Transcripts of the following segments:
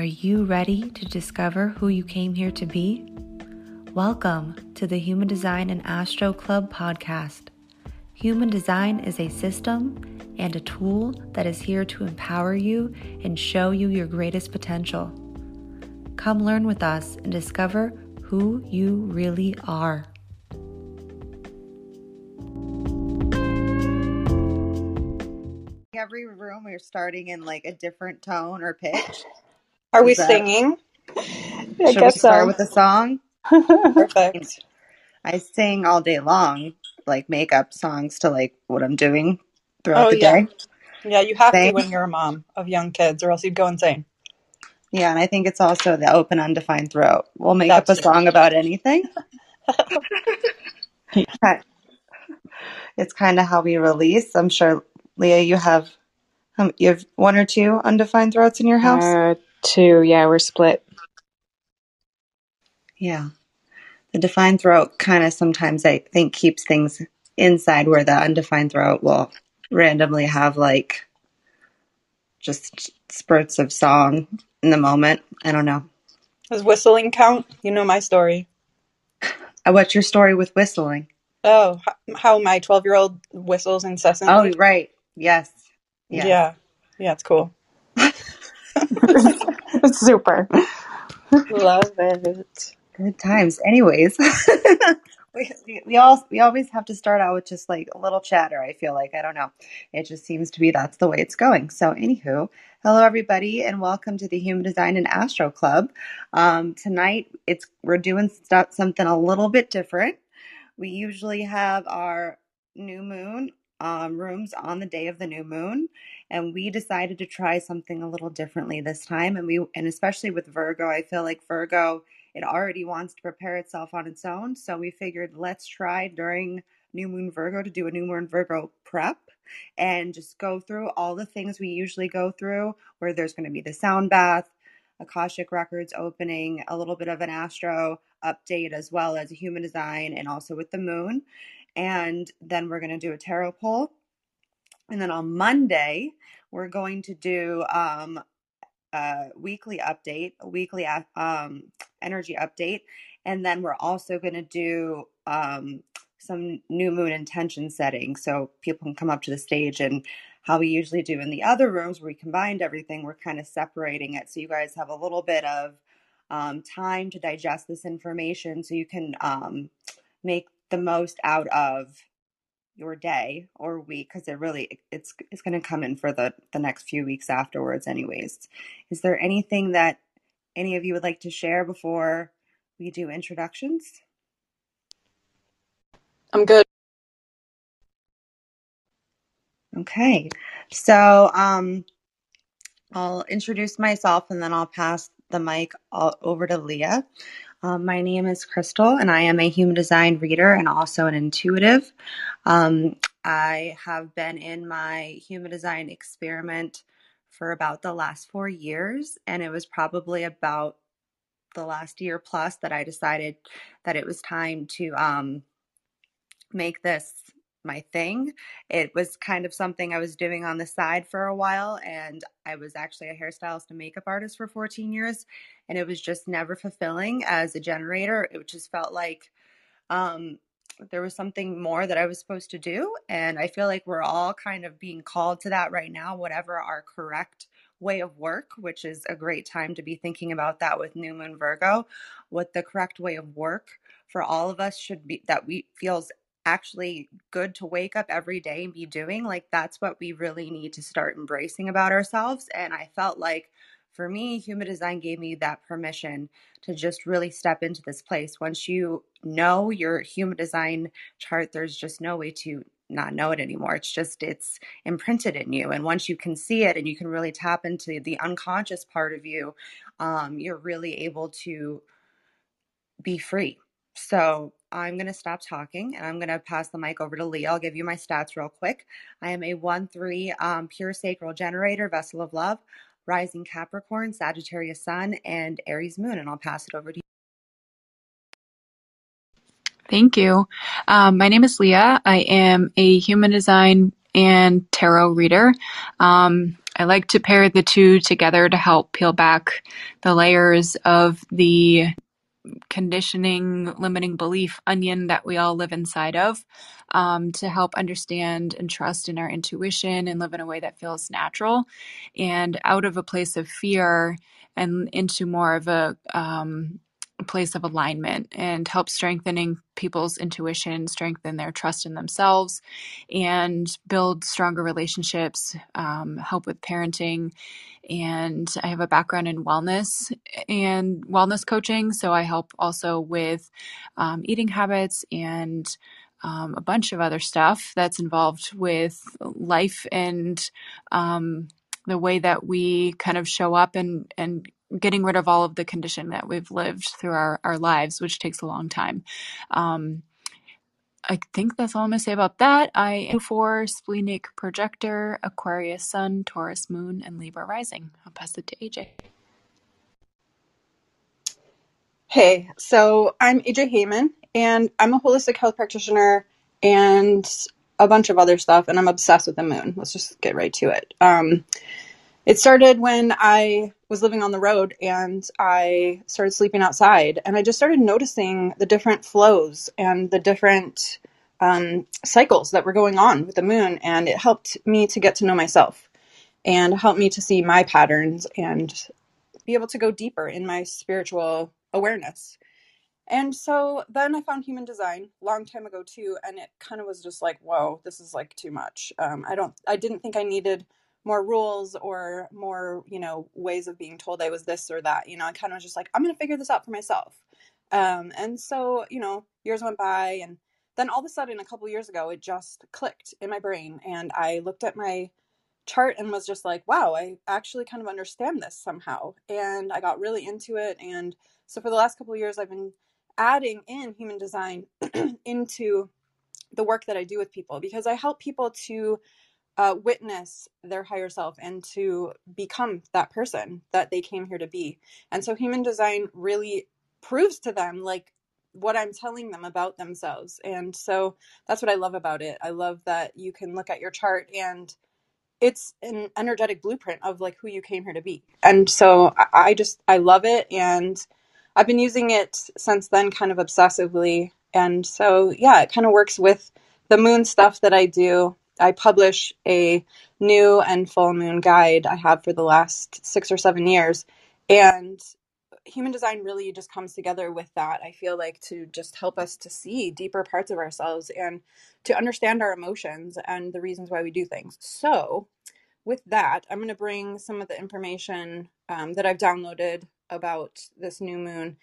Are you ready to discover who you came here to be? Welcome to the Human Design and Astro Club podcast. Human design is a system and a tool that is here to empower you and show you your greatest potential. Come learn with us and discover who you really are. every room we're starting in like a different tone or pitch. Are we that- singing? I Should we guess start so. with a song? Perfect. I sing all day long, like makeup songs to like what I'm doing throughout Oh, the yeah. day. Yeah, you have to Same. when you're a mom of young kids, or else you'd go insane. Yeah, and I think it's also the open undefined throat. We'll make up a That's it. song about anything. it's kind of how we release. I'm sure, Leah, you have um, you have one or two undefined throats in your house. Uh, two, yeah, we're split. Yeah. The defined throat kind of sometimes I think keeps things inside where the undefined throat will randomly have like just spurts of song in the moment. I don't know. Does whistling count? You know my story. Uh, What's your story with whistling? Oh, how my 12 year old whistles incessantly. Oh, right. Yes. Yes. Yeah. Yeah, it's cool. Super. Love it. Good times. Anyways, we, we, we all we always have to start out with just like a little chatter. I feel like I don't know. It just seems to be that's the way it's going. So, anywho, hello everybody, and welcome to the Human Design and Astro Club. Um, tonight, it's we're doing stuff something a little bit different. We usually have our new moon um, rooms on the day of the new moon, and we decided to try something a little differently this time. And we and especially with Virgo, I feel like Virgo it already wants to prepare itself on its own. So we figured let's try during New Moon Virgo to do a New Moon Virgo prep and just go through all the things we usually go through, where there's going to be the sound bath, Akashic Records opening, a little bit of an astro update, as well as a human design, and also with the moon. And then we're going to do a tarot poll. And then on Monday, we're going to do um, a weekly update, a weekly um, energy update, and then we're also going to do um, some new moon intention setting, so people can come up to the stage and how we usually do in the other rooms where we combined everything, we're kind of separating it. So you guys have a little bit of um, time to digest this information, so you can um, make the most out of your day or week because it really it's it's going to come in for the the next few weeks afterwards anyways. Is there anything that any of you would like to share before we do introductions? I'm good. okay so um i'll introduce myself and then i'll pass the mic all over to leah um, my name is Krystle and i am a human design reader and also an intuitive. Um, i have been in my human design experiment for about the last four years and it was probably about the last year plus that i decided that it was time to um, make this my thing. It was kind of something I was doing on the side for a while, and I was actually a hairstylist and makeup artist for 14 years, and it was just never fulfilling as a generator. It just felt like um, there was something more that I was supposed to do, and I feel like we're all kind of being called to that right now, whatever our correct way of work, which is a great time to be thinking about that with New Moon Virgo, what the correct way of work for all of us should be that we feels actually good to wake up every day and be doing like that's what we really need to start embracing about ourselves and i felt like for me human design gave me that permission to just really step into this place once you know your human design chart there's just no way to not know it anymore it's just it's imprinted in you and once you can see it and you can really tap into the unconscious part of you um, you're really able to be free. So I'm going to stop talking and I'm going to pass the mic over to Lee. I'll give you my stats real quick. I am a 1 3 um, pure sacral generator, vessel of love, rising Capricorn, Sagittarius Sun, and Aries Moon. And I'll pass it over to you. Thank you. Um, my name is Leah. I am a human design and tarot reader. Um, I like to pair the two together to help peel back the layers of the conditioning, limiting belief onion that we all live inside of um, to help understand and trust in our intuition and live in a way that feels natural and out of a place of fear and into more of a um, place of alignment and help strengthening people's intuition, strengthen their trust in themselves, and build stronger relationships, um, help with parenting. And I have a background in wellness and wellness coaching. So I help also with um, eating habits and um, a bunch of other stuff that's involved with life and um, the way that we kind of show up and, and getting rid of all of the condition that we've lived through our, our lives, which takes a long time. Um, I think that's all I'm going to say about that. I am for splenic projector, Aquarius Sun, Taurus Moon, and Libra Rising. I'll pass it to AJ. Hey, so I'm AJ Hayman, and I'm a holistic health practitioner and a bunch of other stuff, and I'm obsessed with the moon. Let's just get right to it. Um, it started when I was living on the road and I started sleeping outside, and I just started noticing the different flows and the different um, cycles that were going on with the moon, and it helped me to get to know myself and helped me to see my patterns and be able to go deeper in my spiritual awareness. And so then I found human design long time ago too, and it kind of was just like, whoa, this is like too much. Um, I don't, I didn't think I needed more rules or more, you know, ways of being told I was this or that. You know, I kind of was just like, I'm to figure this out for myself. Um, and so, you know, years went by, and then all of a sudden, a couple years ago, it just clicked in my brain, and I looked at my chart and was just like, wow, I actually kind of understand this somehow. And I got really into it. And so for the last couple years, I've been adding in human design into the work that I do with people because I help people to uh, witness their higher self and to become that person that they came here to be. And so human design really proves to them like what I'm telling them about themselves. And so that's what I love about it. I love that you can look at your chart and it's an energetic blueprint of like who you came here to be. And so I, I just I love it and I've been using it since then kind of obsessively. And so, yeah, it kind of works with the moon stuff that I do. I publish a new and full moon guide I have for the last six or seven years. And human design really just comes together with that. I feel like to just help us to see deeper parts of ourselves and to understand our emotions and the reasons why we do things. So, with that, I'm going to bring some of the information um, that I've downloaded about this new moon.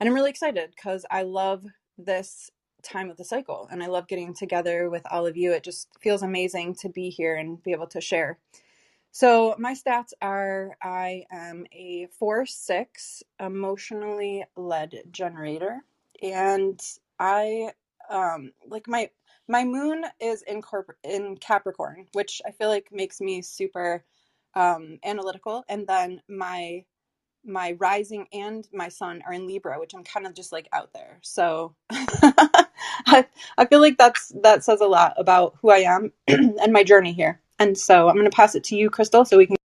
And I'm really excited because I love this time of the cycle and I love getting together with all of you. It just feels amazing to be here and be able to share. So, my stats are I am a 4 6 emotionally led generator. And I, um, like, my my moon is in corp- in Capricorn, which I feel like makes me super um, analytical, and then my my rising and my sun are in Libra, which I'm kind of just like out there. So I, I feel like that's that says a lot about who I am and my journey here. And so I'm going to pass it to you, Krystle, so we can.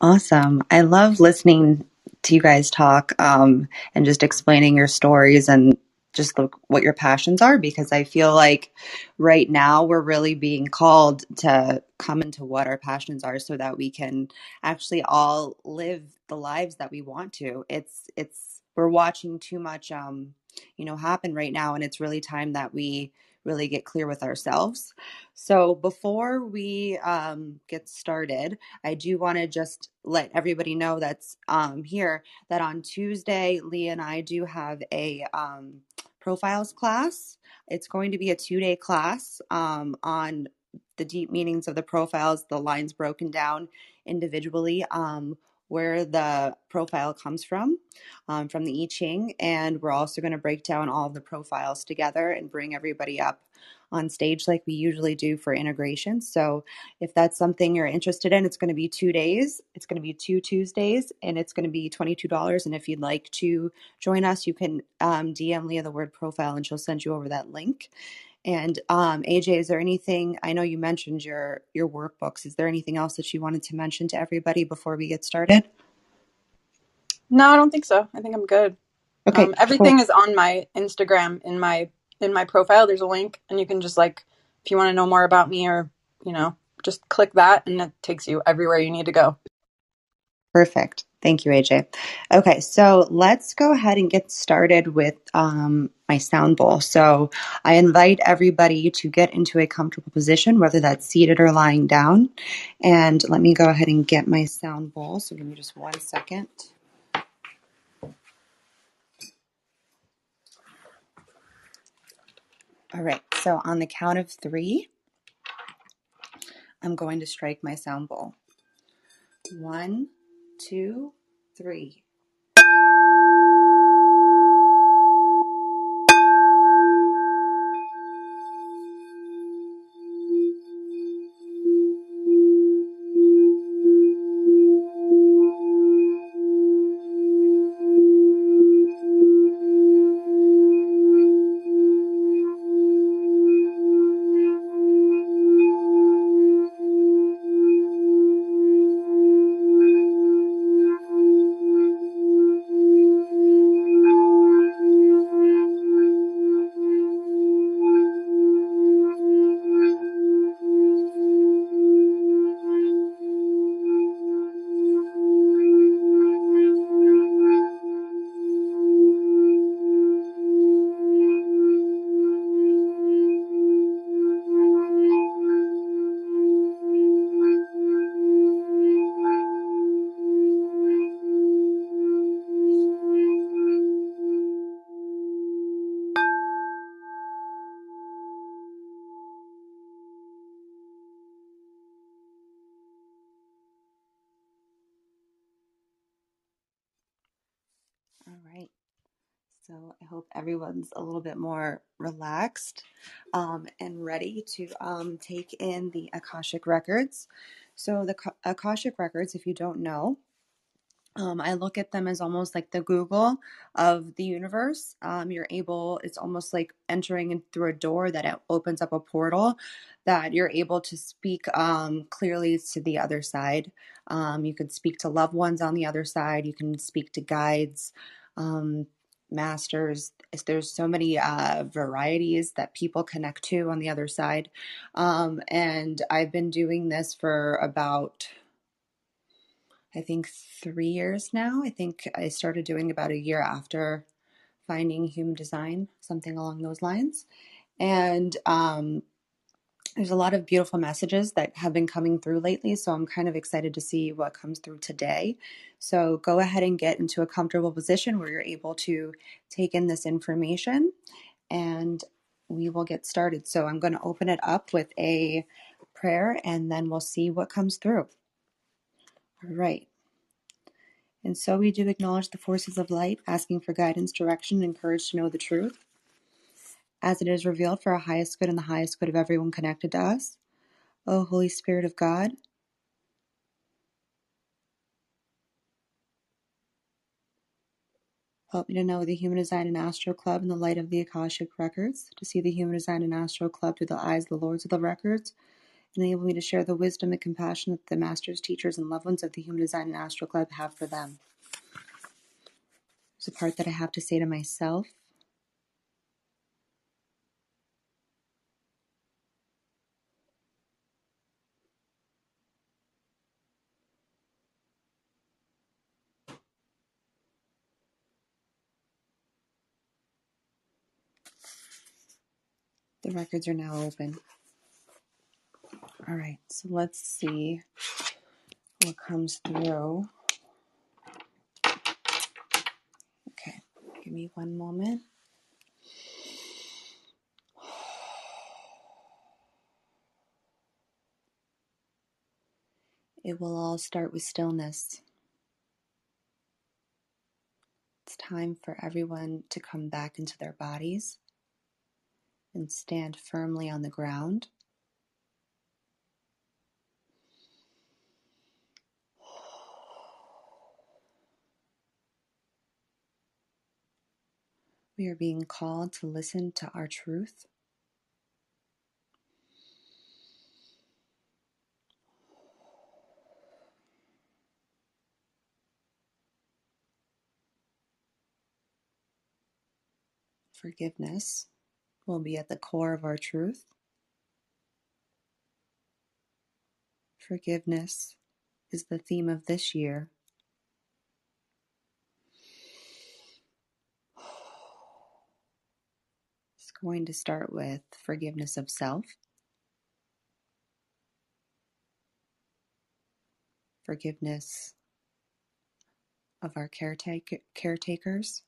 Awesome. I love listening to you guys talk um, and just explaining your stories and just look what your passions are because I feel like right now we're really being called to come into what our passions are so that we can actually all live the lives that we want to. It's it's we're watching too much um you know happen right now and it's really time that we really get clear with ourselves. So before we um, get started, I do want to just let everybody know that's um, here that on Tuesday, Leah and I do have a um, profiles class. It's going to be a two day class um, on the deep meanings of the profiles, the lines broken down individually, um, where the profile comes from, um, from the I Ching. And we're also going to break down all of the profiles together and bring everybody up on stage like we usually do for integration. So if that's something you're interested in, it's going to be two days. It's going to be two Tuesdays and it's going to be $22. And if you'd like to join us, you can um, DM Leah the word profile and she'll send you over that link. And um, AJ, is there anything? I know you mentioned your your workbooks. Is there anything else that you wanted to mention to everybody before we get started? No, I don't think so. I think I'm good. Okay, Um, cool. everything is on my Instagram in my in my profile. There's a link, and you can just like if you want to know more about me or you know just click that, and it takes you everywhere you need to go. Perfect. Thank you, AJ. Okay, so let's go ahead and get started with um, my sound bowl. So I invite everybody to get into a comfortable position, whether that's seated or lying down. And let me go ahead and get my sound bowl. So give me just one second. All right, so on the count of three, I'm going to strike my sound bowl. One, two, three. Everyone's a little bit more relaxed um, and ready to um, take in the Akashic records. So the Akashic records, if you don't know, um, I look at them as almost like the Google of the universe. Um, you're able, it's almost like entering in through a door that it opens up a portal that you're able to speak um, clearly to the other side. Um, you can speak to loved ones on the other side, you can speak to guides, um, masters. There's so many uh, varieties that people connect to on the other side. Um, and I've been doing this for about I think three years now. I think I started doing about a year after finding human design, something along those lines. And um, there's a lot of beautiful messages that have been coming through lately. So I'm kind of excited to see what comes through today. So go ahead and get into a comfortable position where you're able to take in this information and we will get started. So I'm going to open it up with a prayer and then we'll see what comes through. All right. And so we do acknowledge the forces of light, asking for guidance, direction, and courage to know the truth, as it is revealed for our highest good and the highest good of everyone connected to us. O Holy Spirit of God, help me to know the Human Design and Astro Club in the light of the Akashic Records, to see the Human Design and Astro Club through the eyes of the Lords of the Records, and enable me to share the wisdom and compassion that the masters, teachers, and loved ones of the Human Design and Astro Club have for them. There's a part that I have to say to myself. The records are now open. All right, so let's see what comes through. Okay, give me one moment. It will all start with stillness. It's time for everyone to come back into their bodies and stand firmly on the ground. We are being called to listen to our truth. Forgiveness will be at the core of our truth. Forgiveness is the theme of this year. It's going to start with forgiveness of self, forgiveness of our caretaker, caretakers,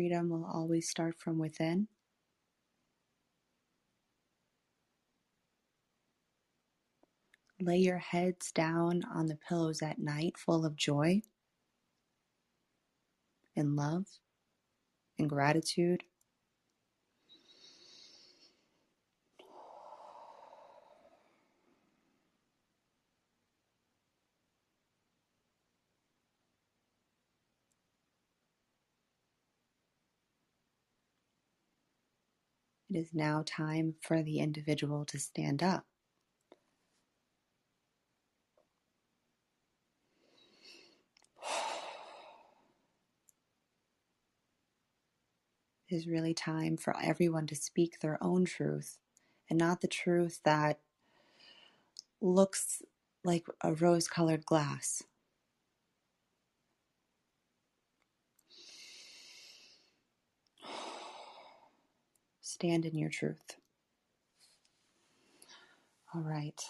Freedom will always start from within. Lay your heads down on the pillows at night full of joy and love and gratitude. It is now time for the individual to stand up. It is really time for everyone to speak their own truth and not the truth that looks like a rose colored glass. Stand in your truth. All right.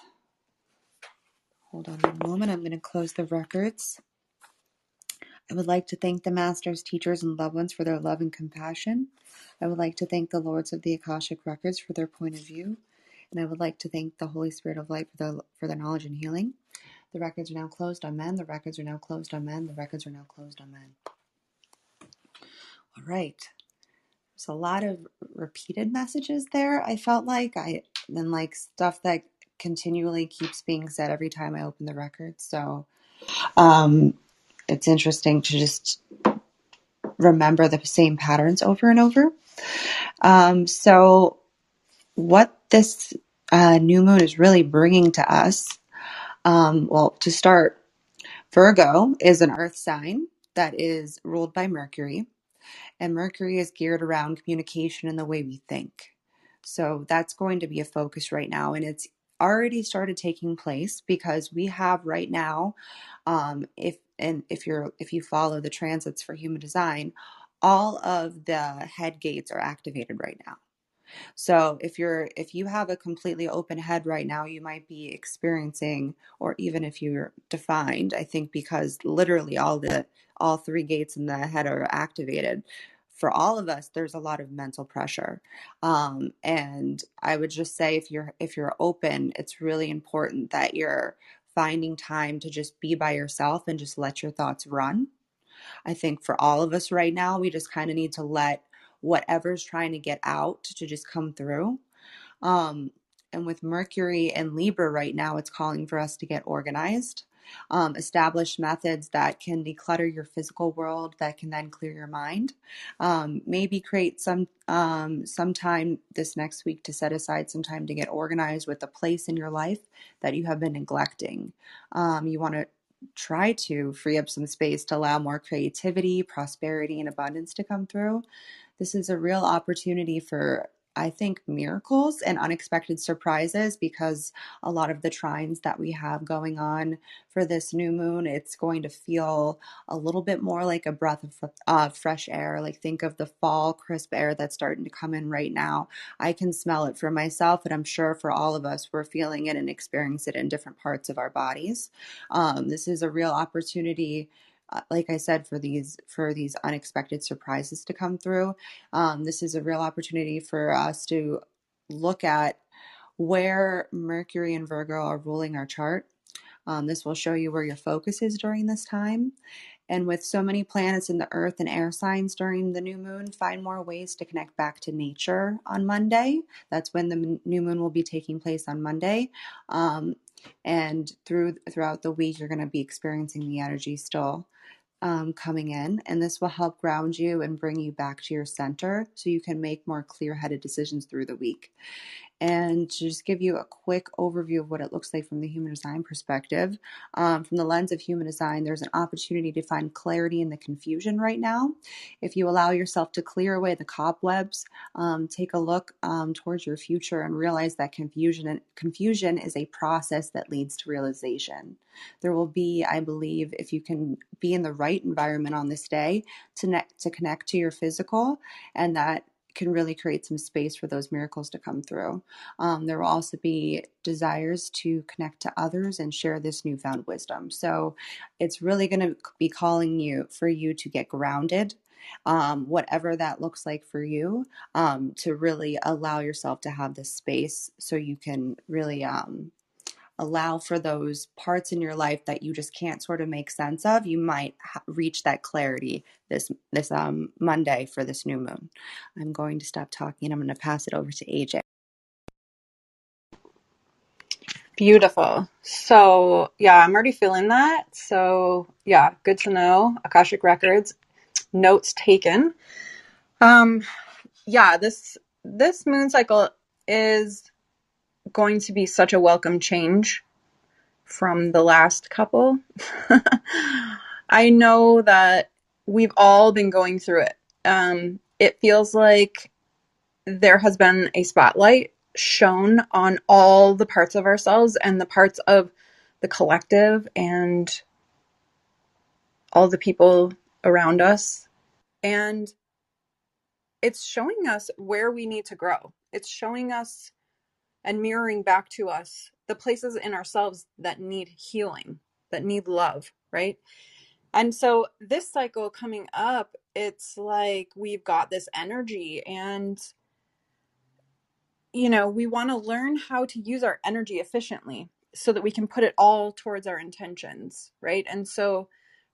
Hold on a moment. I'm going to close the records. I would like to thank the masters, teachers, and loved ones for their love and compassion. I would like to thank the lords of the Akashic Records for their point of view. And I would like to thank the Holy Spirit of Light for their, for their knowledge and healing. The records are now closed on men. The records are now closed on men. The records are now closed on men. All right. There's a lot of repeated messages there. I felt like I then like stuff that continually keeps being said every time I open the record. So um, it's interesting to just remember the same patterns over and over. Um, so what this uh, new moon is really bringing to us, um, well, to start, Virgo is an earth sign that is ruled by Mercury and Mercury is geared around communication and the way we think. So that's going to be a focus right now, and it's already started taking place because we have right now, um, if and if you're if you follow the transits for human design, all of the head gates are activated right now. So if you're if you have a completely open head right now, you might be experiencing or even if you're defined, I think because literally all the all three gates in the head are activated. For all of us, there's a lot of mental pressure, um, and I would just say if you're if you're open, it's really important that you're finding time to just be by yourself and just let your thoughts run. I think for all of us right now, we just kind of need to let whatever's trying to get out to just come through. Um, and with Mercury and Libra right now, it's calling for us to get organized, um, establish methods that can declutter your physical world, that can then clear your mind. Um, maybe create some um, some time this next week to set aside some time to get organized with a place in your life that you have been neglecting. Um, you want to try to free up some space to allow more creativity, prosperity, and abundance to come through. This is a real opportunity for, I think, miracles and unexpected surprises because a lot of the trines that we have going on for this new moon, it's going to feel a little bit more like a breath of uh, fresh air. Like, think of the fall crisp air that's starting to come in right now. I can smell it for myself, and I'm sure for all of us, we're feeling it and experiencing it in different parts of our bodies. Um, this is a real opportunity like I said, for these for these unexpected surprises to come through. Um, this is a real opportunity for us to look at where Mercury and Virgo are ruling our chart. Um, this will show you where your focus is during this time. And with so many planets in the earth and air signs during the new moon, find more ways to connect back to nature on Monday. That's when the new moon will be taking place on Monday. Um, and through throughout the week, you're going to be experiencing the energy still um, coming in, and this will help ground you and bring you back to your center so you can make more clear headed decisions through the week. And to just give you a quick overview of what it looks like from the human design perspective, um, from the lens of human design, there's an opportunity to find clarity in the confusion right now. If you allow yourself to clear away the cobwebs, um, take a look um, towards your future and realize that confusion and confusion is a process that leads to realization. There will be, I believe, if you can be in the right environment on this day to, ne- to connect to your physical, and that can really create some space for those miracles to come through. Um, there will also be desires to connect to others and share this newfound wisdom. So it's really going to be calling you for you to get grounded. Um, whatever that looks like for you, um, to really allow yourself to have this space so you can really um, allow for those parts in your life that you just can't sort of make sense of you might ha- reach that clarity this this um monday for this new moon i'm going to stop talking i'm going to pass it over to aj Beautiful. So, yeah, I'm already feeling that. So, yeah, good to know. Akashic Records, notes taken. Um, yeah, this this moon cycle is going to be such a welcome change from the last couple. I know that we've all been going through it. Um, it feels like there has been a spotlight shown on all the parts of ourselves and the parts of the collective and all the people around us. And it's showing us where we need to grow. It's showing us and mirroring back to us the places in ourselves that need healing, that need love, right? And so this cycle coming up, it's like we've got this energy and you know, we want to learn how to use our energy efficiently so that we can put it all towards our intentions, right? And so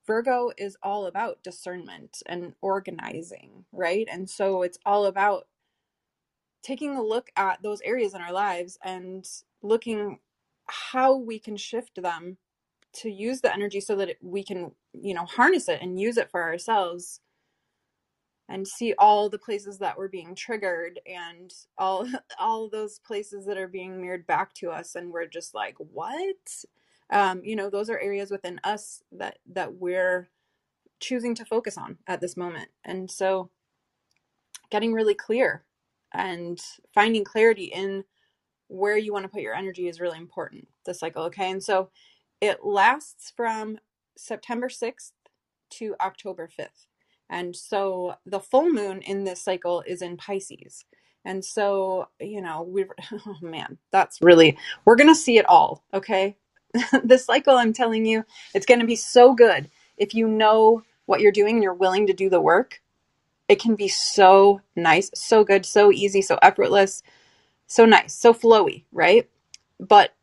Virgo is all about discernment and organizing, right? And so it's all about taking a look at those areas in our lives and looking how we can shift them to use the energy so that we can, you know, harness it and use it for ourselves and see all the places that we're being triggered and all all those places that are being mirrored back to us and we're just like what? Um, you know those are areas within us that that we're choosing to focus on at this moment. And so getting really clear and finding clarity in where you want to put your energy is really important this cycle okay and so it lasts from september 6th to october 5th and so the full moon in this cycle is in Pisces. And so, you know, we're, oh man, that's really, we're to see it all. Okay. this cycle, I'm telling you, it's to be so good. If you know what you're doing and you're willing to do the work, it can be so nice, so good, so easy, so effortless, so nice, so flowy, right? But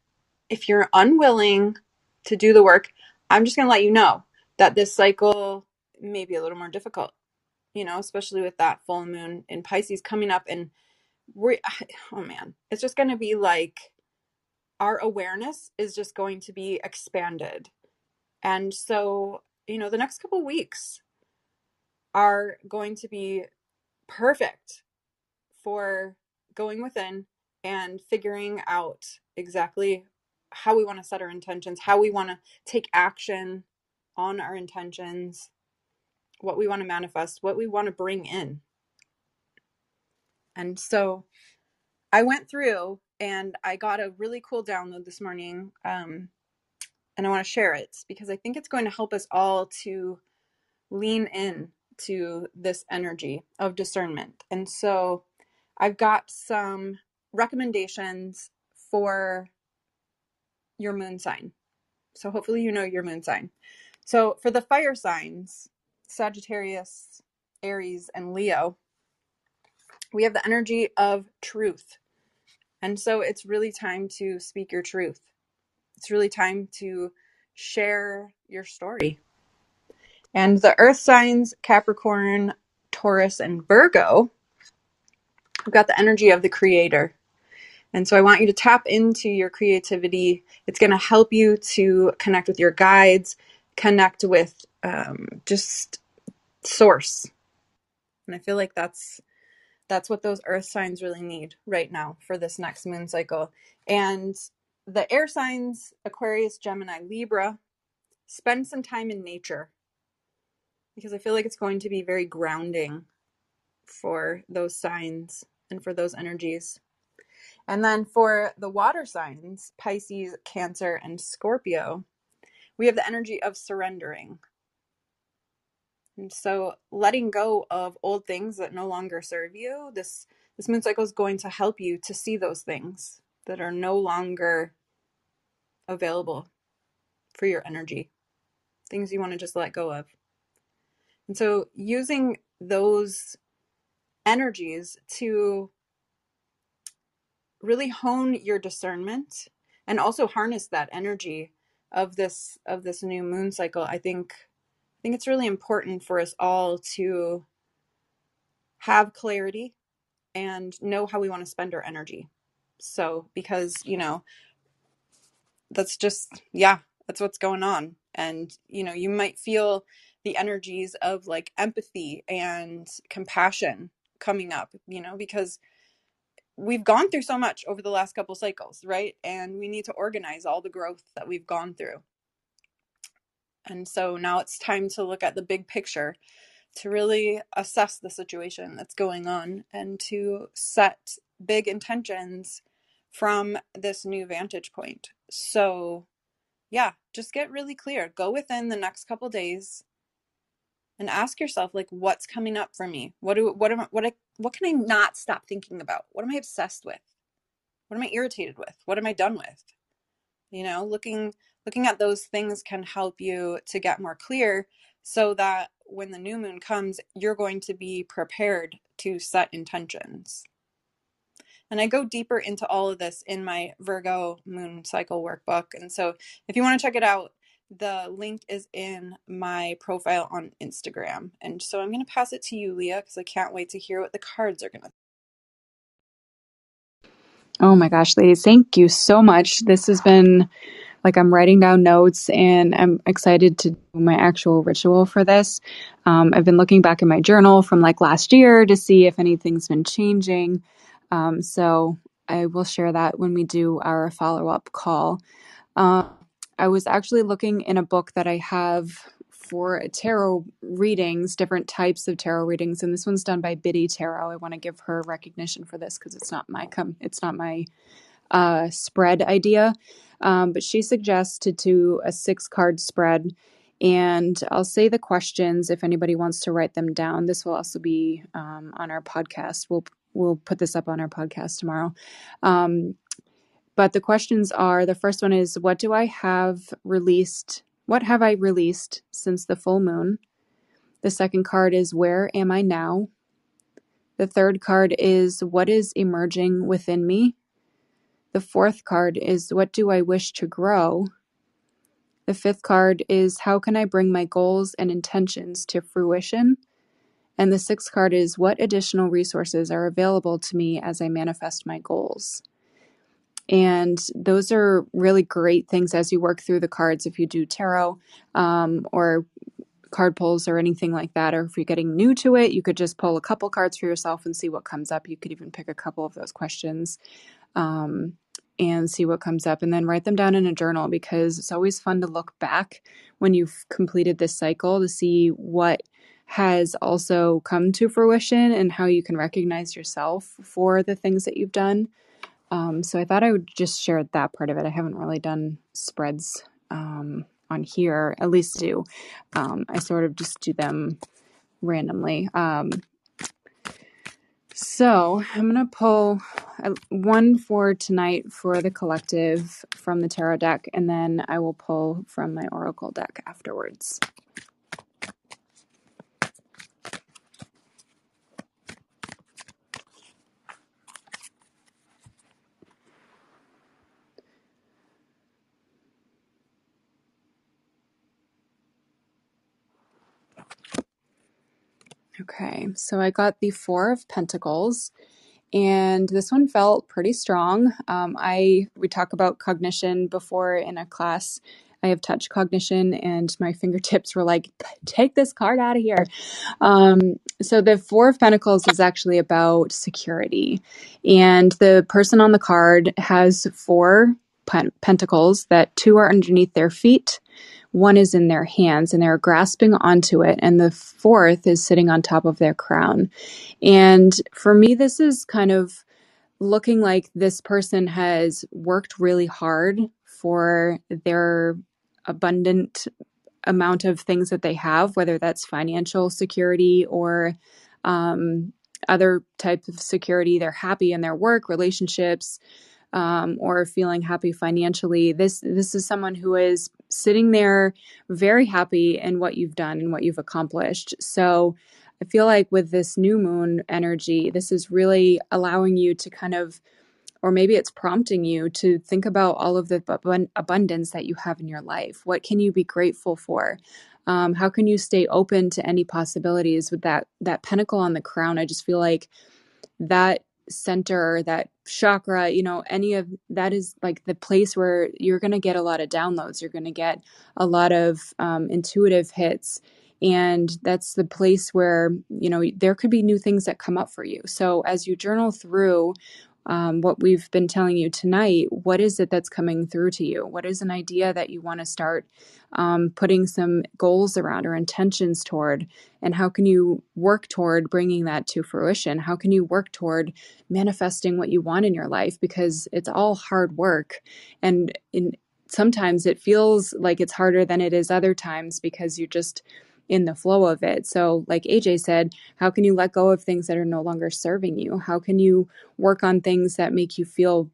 if you're unwilling to do the work, I'm just going to let you know that this cycle may be a little more difficult, you know, especially with that full moon in Pisces coming up. And we're, oh man, it's just going to be like our awareness is just going to be expanded. And so, you know, the next couple weeks are going to be perfect for going within and figuring out exactly how we want to set our intentions, how we want to take action on our intentions, what we want to manifest, what we want to bring in. And so I went through and I got a really cool download this morning. Um, and I want to share it because I think it's going to help us all to lean in to this energy of discernment. And so I've got some recommendations for your moon sign. So hopefully you know your moon sign. So for the fire signs, Sagittarius, Aries, and Leo, we have the energy of truth. And so it's really time to speak your truth. It's really time to share your story. And the earth signs, Capricorn, Taurus, and Virgo, we've got the energy of the creator. And so I want you to tap into your creativity. It's going to help you to connect with your guides, connect with um, just source. And I feel like that's that's what those earth signs really need right now for this next moon cycle. And the air signs, Aquarius, Gemini, Libra, spend some time in nature because I feel like it's going to be very grounding for those signs and for those energies. And then for the water signs, Pisces, Cancer, and Scorpio, we have the energy of surrendering. And so letting go of old things that no longer serve you, this this moon cycle is going to help you to see those things that are no longer available for your energy. Things you want to just let go of. And so using those energies to really hone your discernment and also harness that energy of this of this new moon cycle i think i think it's really important for us all to have clarity and know how we want to spend our energy. So because you know that's just yeah that's what's going on. And you know you might feel the energies of like empathy and compassion coming up you know because we've gone through so much over the last couple cycles right? And we need to organize all the growth that we've gone through. And so now it's time to look at the big picture to really assess the situation that's going on and to set big intentions from this new vantage point. So yeah just get really clear. Go within the next couple days and ask yourself like what's coming up for me? What do what am what I, what can i not stop thinking about? What am i obsessed with? What am i irritated with? What am i done with? You know looking looking at those things can help you to get more clear so that when the new moon comes you're going to be prepared to set intentions. And I go deeper into all of this in my Virgo moon cycle workbook. And so if you want to check it out, the link is in my profile on Instagram. And so I'm going to pass it to you, Leah, because I can't wait to hear what the cards are going to. Oh my gosh, ladies, thank you so much. This has been like I'm writing down notes and I'm excited to do my actual ritual for this. Um, I've been looking back in my journal from like last year to see if anything's been changing. Um, so I will share that when we do our follow up call. Uh, I was actually looking in a book that I have for tarot readings, different types of tarot readings, and this one's done by Biddy Tarot. I want to give her recognition for this because it's not my com- it's not my uh, spread idea, um, but she suggests to do a six card spread. And I'll say the questions if anybody wants to write them down. This will also be um, on our podcast. We'll we'll put this up on our podcast tomorrow. Um, but the questions are the first one is what do I have released? What have I released since the full moon? The second card is where am I now? The third card is what is emerging within me? The fourth card is what do I wish to grow? The fifth card is how can I bring my goals and intentions to fruition? And the sixth card is what additional resources are available to me as I manifest my goals? And those are really great things as you work through the cards if you do tarot um, or card pulls or anything like that. Or if you're getting new to it, you could just pull a couple cards for yourself and see what comes up. You could even pick a couple of those questions um, and see what comes up and then write them down in a journal because it's always fun to look back when you've completed this cycle to see what has also come to fruition and how you can recognize yourself for the things that you've done. Um, so I thought I would just share that part of it. I haven't really done spreads um, on here, at least do. Um, I sort of just do them randomly. Um, so I'm going to pull one for tonight for the collective from the tarot deck, and then I will pull from my oracle deck afterwards. Okay, so I got the Four of Pentacles, and this one felt pretty strong. Um, I we talk about cognition before in a class I have touch cognition, and my fingertips were like, "Take this card out of here." Um, so the Four of Pentacles is actually about security, and the person on the card has four pentacles that two are underneath their feet one is in their hands and they're grasping onto it, and the fourth is sitting on top of their crown. And for me, this is kind of looking like this person has worked really hard for their abundant amount of things that they have, whether that's financial security or um, other types of security. They're happy in their work, relationships, um, or feeling happy financially. This this is someone who is sitting there very happy in what you've done and what you've accomplished. So I feel like with this new moon energy, this is really allowing you to kind of or maybe it's prompting you to think about all of the abundance that you have in your life. What can you be grateful for? Um, how can you stay open to any possibilities with that that pentacle on the crown? I just feel like that center, that chakra, you know, any of that is like the place where you're going to get a lot of downloads. You're going to get a lot of um, intuitive hits. And that's the place where, you know, there could be new things that come up for you. So as you journal through um, what we've been telling you tonight, what is it that's coming through to you? What is an idea that you want to start um, putting some goals around or intentions toward? And how can you work toward bringing that to fruition? How can you work toward manifesting what you want in your life? Because it's all hard work. And in, sometimes it feels like it's harder than it is other times because you just in the flow of it. So, like AJ said, how can you let go of things that are no longer serving you? How can you work on things that make you feel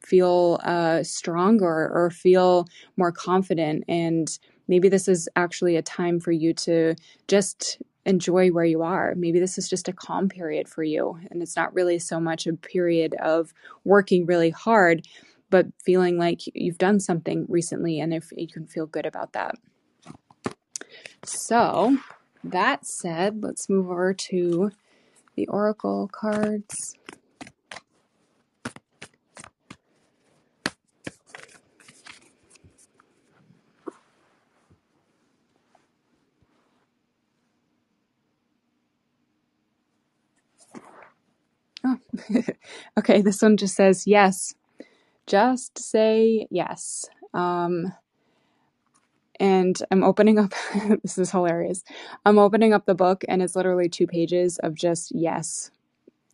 feel uh, stronger or feel more confident? And maybe this is actually a time for you to just enjoy where you are. Maybe this is just a calm period for you, and it's not really so much a period of working really hard, but feeling like you've done something recently, and if you can feel good about that. So, that said, let's move over to the Oracle cards. Oh, okay. This one just says yes. Just say yes. Um, and I'm opening up this is hilarious. I'm opening up the book and it's literally two pages of just yes.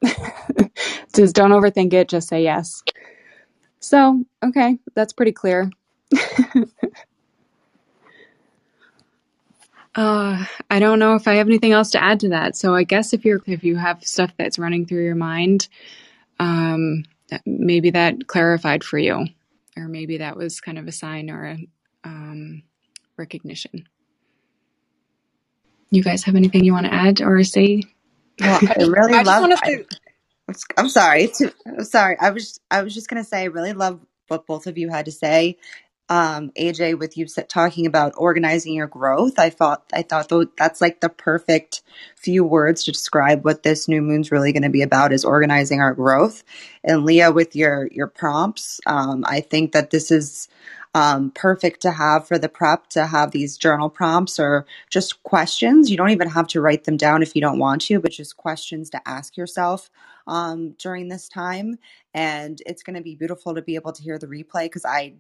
just don't overthink it, just say yes. So, okay, that's pretty clear. uh, I don't know if I have anything else to add to that. So I guess if you're if you have stuff that's running through your mind, um, maybe that clarified for you, or maybe that was kind of a sign or a um, recognition. You guys have anything you want to add or say? Well, I really I love. I, I'm sorry. To, I'm sorry. I was I was just gonna say I really love what both of you had to say. Um, AJ, with you talking about organizing your growth, I thought I thought that's like the perfect few words to describe what this new moon's really going to be about is organizing our growth. And Leah, with your your prompts, um, I think that this is um, perfect to have for the prep to have these journal prompts or just questions. You don't even have to write them down if you don't want to, but just questions to ask yourself um, during this time. And it's going to be beautiful to be able to hear the replay because I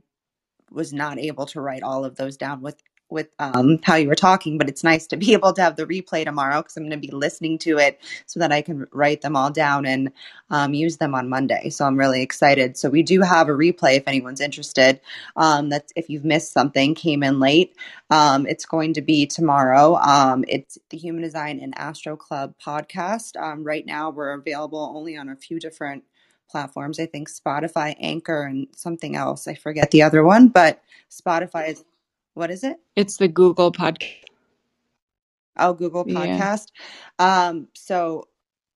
was not able to write all of those down with with um, how you were talking, but it's nice to be able to have the replay tomorrow because I'm going to be listening to it so that I can write them all down and um, use them on Monday. So I'm really excited. So we do have a replay if anyone's interested. Um, that's if you've missed something, came in late. Um, it's going to be tomorrow. Um, it's the Human Design and Astro Club podcast. Um, right now, we're available only on a few different platforms. I think Spotify, Anchor, and something else. I forget the other one, but Spotify is what is it? It's the Google podcast. Oh, Google Podcast. Yeah. Um, so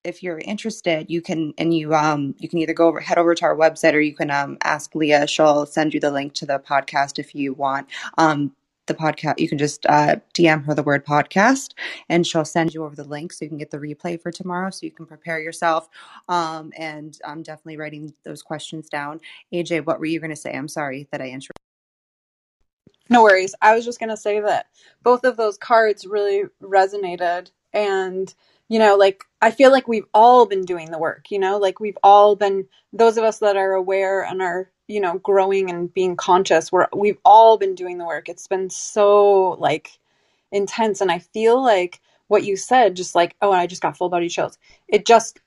if you're interested, you can and you um you can either go over head over to our website or you can um ask Leah. She'll send you the link to the podcast if you want. Um, the podcast you can just uh, dm her the word podcast and she'll send you over the link so you can get the replay for tomorrow so you can prepare yourself um, and i'm definitely writing those questions down aj what were you going to say i'm sorry that i interrupted No worries. I was just going to say that both of those cards really resonated. And, you know, like, I feel like we've all been doing the work, you know, like we've all been, those of us that are aware and are, you know, growing and being conscious, we're, we've all been doing the work. It's been so, like, intense. And I feel like what you said, just like, oh, I just got full body chills. It just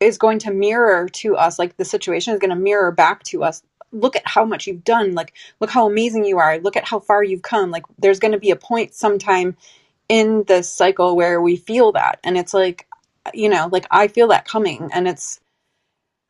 is going to mirror to us, like, the situation is going to mirror back to us look at how much you've done like look how amazing you are look at how far you've come like there's going to be a point sometime in this cycle where we feel that and it's like you know like i feel that coming and it's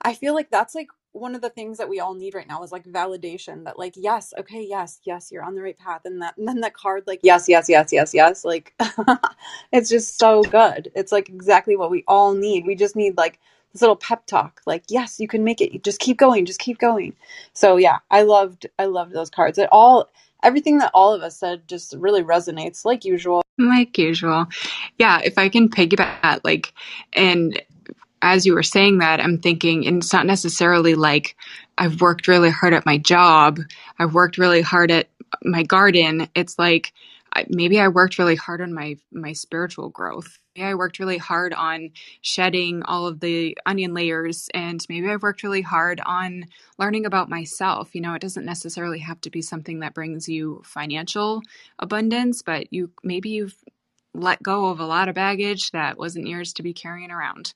i feel like that's like one of the things that we all need right now is like validation that like yes okay yes yes you're on the right path and that and then that card like yes yes yes yes yes like it's just so good. It's like exactly what we all need. We just need like this little pep talk like yes you can make it. Just keep going just keep going. So yeah i loved i loved those cards. It all everything that all of us said just really resonates like usual. Like usual. Yeah if i can piggyback like and as you were saying that i'm thinking and it's not necessarily like i've worked really hard at my job i've worked really hard at my garden. It's like maybe I worked really hard on my my spiritual growth. Maybe I worked really hard on shedding all of the onion layers and maybe I've worked really hard on learning about myself. You know, it doesn't necessarily have to be something that brings you financial abundance, but you maybe you've let go of a lot of baggage that wasn't yours to be carrying around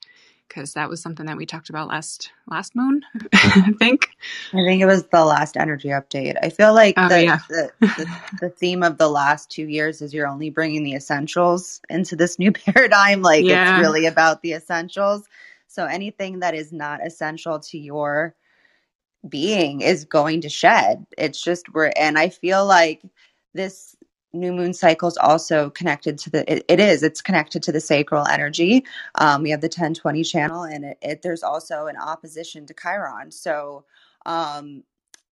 because that was something that we talked about last last moon i think. I think it was the last energy update. I feel like oh, the, yeah. the, the, the, theme of the last two years is you're only bringing the essentials into this new paradigm. Like yeah. it's really about the essentials. So anything that is not essential to your being is going to shed. It's just we're and i feel like this new moon cycles also connected to the it, it is it's connected to the sacral energy. Um, we have the 1020 channel and it, it, there's also an opposition to chiron. So um,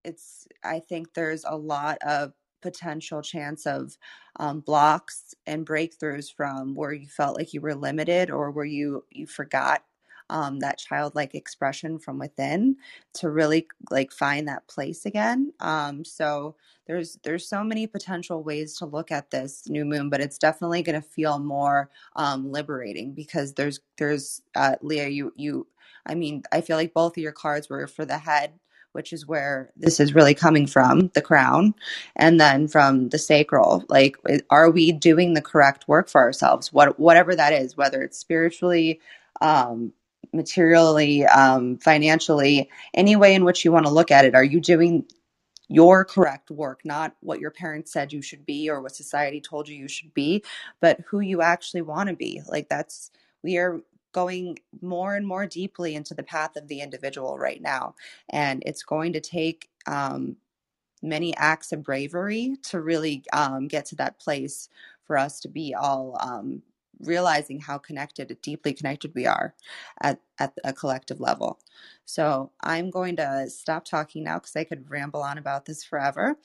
it's i think there's a lot of potential chance of um, blocks and breakthroughs from where you felt like you were limited or where you you forgot um, that childlike expression from within to really like find that place again. Um, so there's there's so many potential ways to look at this new moon, but it's definitely going to feel more um, liberating because there's there's uh, Leah, you you, I mean, I feel like both of your cards were for the head which is where this is really coming from the crown and then from the sacral like are we doing the correct work for ourselves what whatever that is whether it's spiritually um, materially, um, financially, any way in which you want to look at it. Are you doing your correct work, not what your parents said you should be or what society told you you should be, but who you actually want to be? Like that's, we are going more and more deeply into the path of the individual right now. And it's going to take um, many acts of bravery to really um, get to that place for us to be all um, realizing how connected, deeply connected we are at, at a collective level. So I'm going to stop talking now because I could ramble on about this forever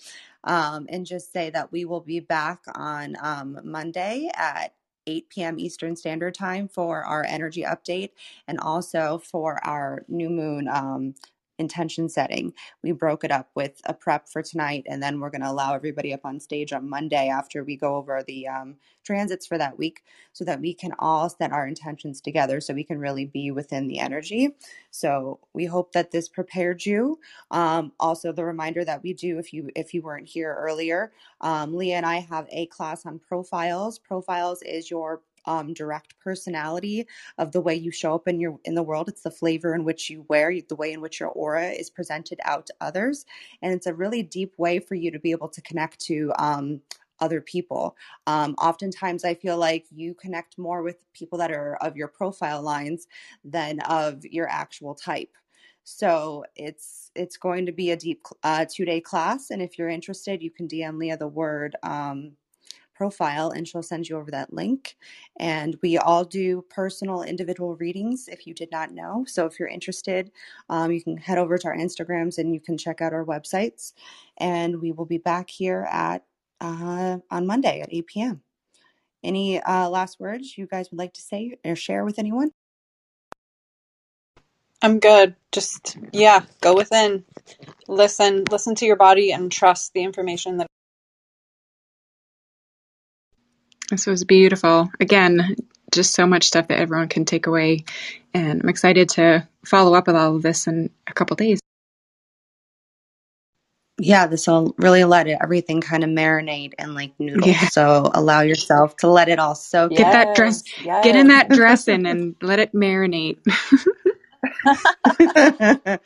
um, and just say that we will be back on um, Monday at 8 p.m. Eastern Standard Time for our energy update and also for our new moon um, intention setting. We broke it up with a prep for tonight, and then we're going to allow everybody up on stage on Monday after we go over the um, transits for that week so that we can all set our intentions together so we can really be within the energy. So we hope that this prepared you. Um, also, the reminder that we do, if you if you weren't here earlier, um, Leah and I have a class on profiles. Profiles is your um, direct personality of the way you show up in your in the world. It's the flavor in which you wear, the way in which your aura is presented out to others, and it's a really deep way for you to be able to connect to um, other people. Um, oftentimes, I feel like you connect more with people that are of your profile lines than of your actual type. So it's it's going to be a deep uh, two day class, and if you're interested, you can DM Leah the word um, profile and she'll send you over that link. And we all do personal individual readings if you did not know. So if you're interested, um, you can head over to our Instagrams and you can check out our websites. And we will be back here at uh, on Monday at 8 p.m. Any uh, last words you guys would like to say or share with anyone? I'm good. Just yeah, go within. Listen, listen to your body and trust the information that This was beautiful. Again, just so much stuff that everyone can take away. And I'm excited to follow up with all of this in a couple days. Yeah, this will really let it everything kind of marinate and like noodle. Yeah. So allow yourself to let it all soak. Get that dress, Yes, get in that dressing and let it marinate.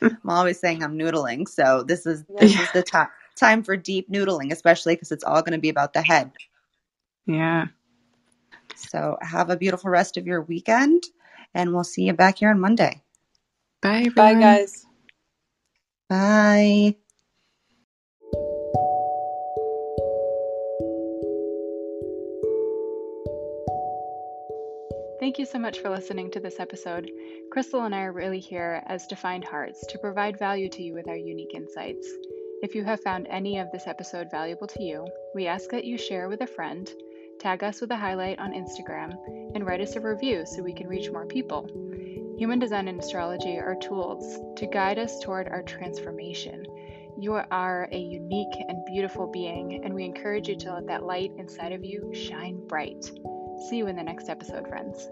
I'm always saying I'm noodling, so this is this is the time time for deep noodling, especially because it's all going to be about the head. Yeah. So have a beautiful rest of your weekend, and we'll see you back here on Monday. Bye, everyone. Bye, guys. Bye. Thank you so much for listening to this episode. Krystle and I are really here as defined hearts to provide value to you with our unique insights. If you have found any of this episode valuable to you, we ask that you share with a friend, tag us with a highlight on Instagram, and write us a review so we can reach more people. Human design and astrology are tools to guide us toward our transformation. You are a unique and beautiful being, and we encourage you to let that light inside of you shine bright. See you in the next episode, friends.